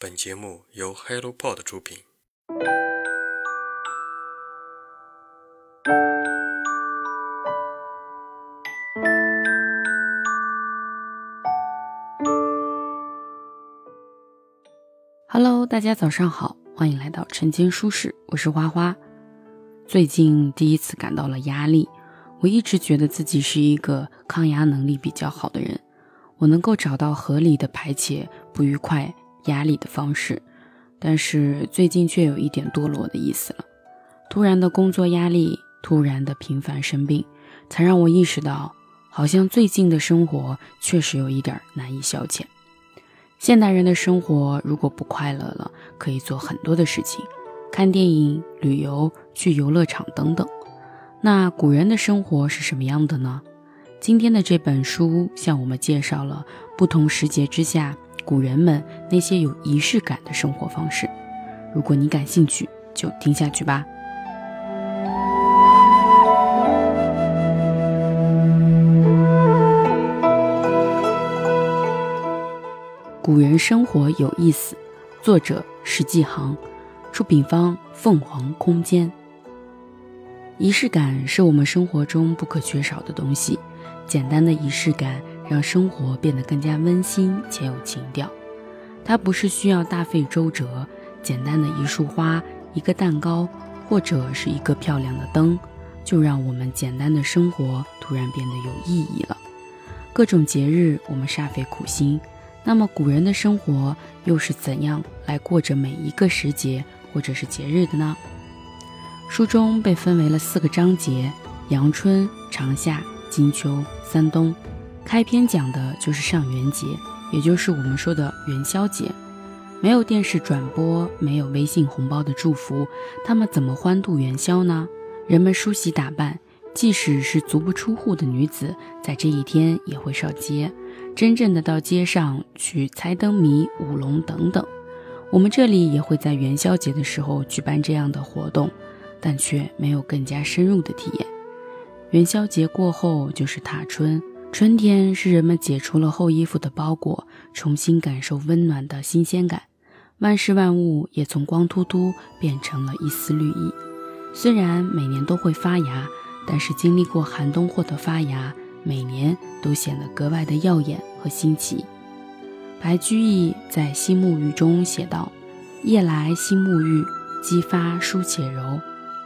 本节目由 HelloPod 出品。Hello，大家早上好，欢迎来到晨间舒适，我是花花。最近第一次感到了压力，我一直觉得自己是一个抗压能力比较好的人，我能够找到合理的排解不愉快、压力的方式，但是最近却有一点堕落的意思了。突然的工作压力，突然的频繁生病，才让我意识到，好像最近的生活确实有一点难以消遣。现代人的生活如果不快乐了，可以做很多的事情，看电影、旅游、去游乐场等等。那古人的生活是什么样的呢？今天的这本书向我们介绍了不同时节之下古人们那些有仪式感的生活方式。如果你感兴趣，就听下去吧。古人生活有意思，作者石继航，出品方凤凰空间。仪式感是我们生活中不可缺少的东西，简单的仪式感让生活变得更加温馨且有情调。它不是需要大费周折，简单的一束花、一个蛋糕，或者是一个漂亮的灯，就让我们简单的生活突然变得有意义了。各种节日，我们煞费苦心。那么古人的生活又是怎样来过着每一个时节或者是节日的呢？书中被分为了四个章节：阳春、长夏、金秋、三冬。开篇讲的就是上元节，也就是我们说的元宵节。没有电视转播，没有微信红包的祝福，他们怎么欢度元宵呢？人们梳洗打扮，即使是足不出户的女子，在这一天也会上街。真正的到街上去猜灯谜、舞龙等等，我们这里也会在元宵节的时候举办这样的活动，但却没有更加深入的体验。元宵节过后就是踏春，春天是人们解除了厚衣服的包裹，重新感受温暖的新鲜感，万事万物也从光秃秃变成了一丝绿意。虽然每年都会发芽，但是经历过寒冬后的发芽。每年都显得格外的耀眼和新奇。白居易在《新沐浴》中写道：“夜来新沐浴，肌发疏且柔。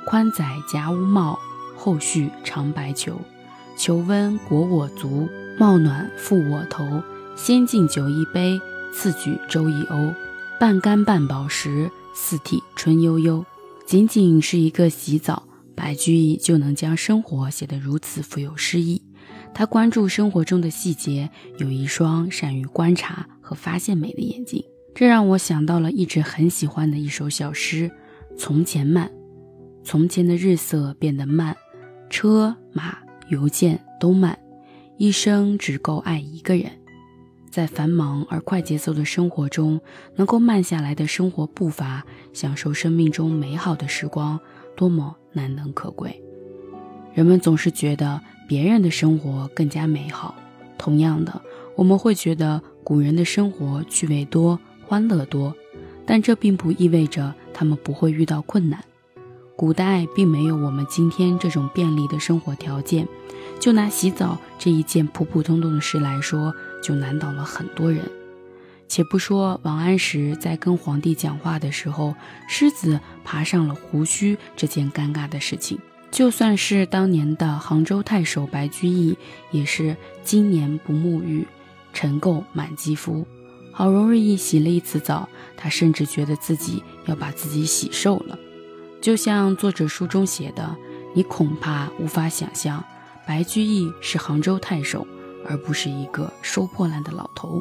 宽窄夹屋帽，后续长白裘。求温裹我足，帽暖覆我头。先敬酒一杯，次举粥一瓯。半干半饱时，四体春悠悠。”仅仅是一个洗澡，白居易就能将生活写得如此富有诗意。他关注生活中的细节，有一双善于观察和发现美的眼睛，这让我想到了一直很喜欢的一首小诗：从前慢，从前的日色变得慢，车马邮件都慢，一生只够爱一个人。在繁忙而快节奏的生活中，能够慢下来的生活步伐，享受生命中美好的时光，多么难能可贵。人们总是觉得。别人的生活更加美好。同样的，我们会觉得古人的生活趣味多、欢乐多，但这并不意味着他们不会遇到困难。古代并没有我们今天这种便利的生活条件。就拿洗澡这一件普普通通的事来说，就难倒了很多人。且不说王安石在跟皇帝讲话的时候，狮子爬上了胡须这件尴尬的事情。就算是当年的杭州太守白居易，也是今年不沐浴，尘垢满肌肤。好容易洗了一次澡，他甚至觉得自己要把自己洗瘦了。就像作者书中写的，你恐怕无法想象，白居易是杭州太守，而不是一个收破烂的老头。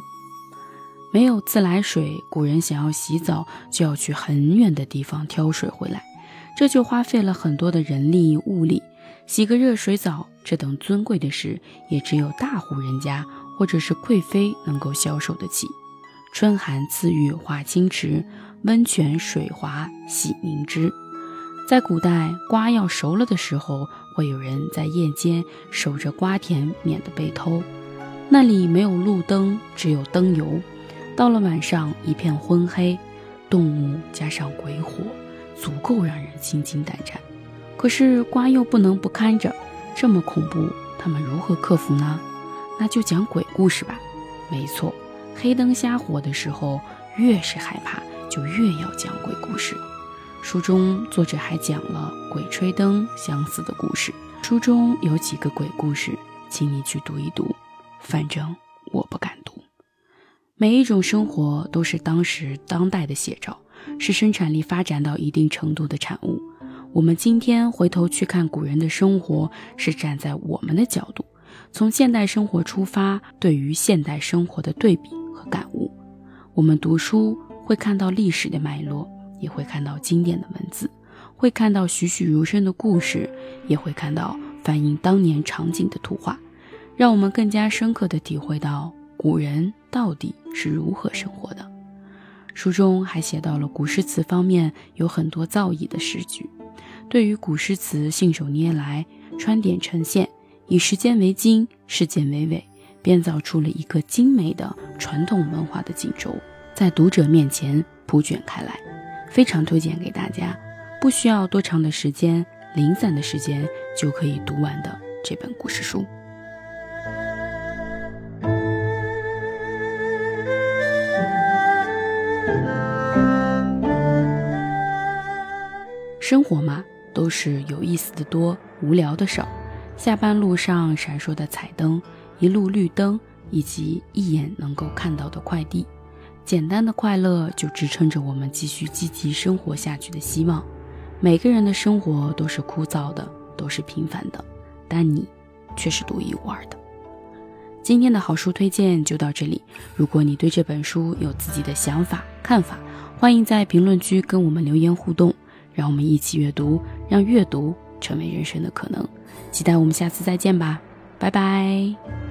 没有自来水，古人想要洗澡，就要去很远的地方挑水回来。这就花费了很多的人力物力，洗个热水澡这等尊贵的事，也只有大户人家或者是贵妃能够消受得起。春寒赐浴华清池，温泉水滑洗凝脂。在古代，瓜要熟了的时候，会有人在夜间守着瓜田，免得被偷。那里没有路灯，只有灯油。到了晚上，一片昏黑，动物加上鬼火，足够让人心惊胆战。可是瓜又不能不看着，这么恐怖，他们如何克服呢？那就讲鬼故事吧。没错，黑灯瞎火的时候，越是害怕，就越要讲鬼故事。书中作者还讲了《鬼吹灯》相似的故事。书中有几个鬼故事，请你去读一读。反正我不敢读。每一种生活都是当时当代的写照，是生产力发展到一定程度的产物。我们今天回头去看古人的生活，是站在我们的角度，从现代生活出发，对于现代生活的对比和感悟。我们读书会看到历史的脉络。也会看到经典的文字，会看到栩栩如生的故事，也会看到反映当年场景的图画，让我们更加深刻地体会到古人到底是如何生活的。书中还写到了古诗词方面有很多造诣的诗句，对于古诗词信手拈来，穿点成线，以时间为经，事件为纬，编造出了一个精美的传统文化的锦轴，在读者面前铺卷开来。非常推荐给大家，不需要多长的时间，零散的时间就可以读完的这本故事书。生活嘛，都是有意思的多，无聊的少。下班路上闪烁的彩灯，一路绿灯，以及一眼能够看到的快递。简单的快乐就支撑着我们继续积极生活下去的希望。每个人的生活都是枯燥的，都是平凡的，但你却是独一无二的。今天的好书推荐就到这里。如果你对这本书有自己的想法、看法，欢迎在评论区跟我们留言互动，让我们一起阅读，让阅读成为人生的可能。期待我们下次再见吧，拜拜。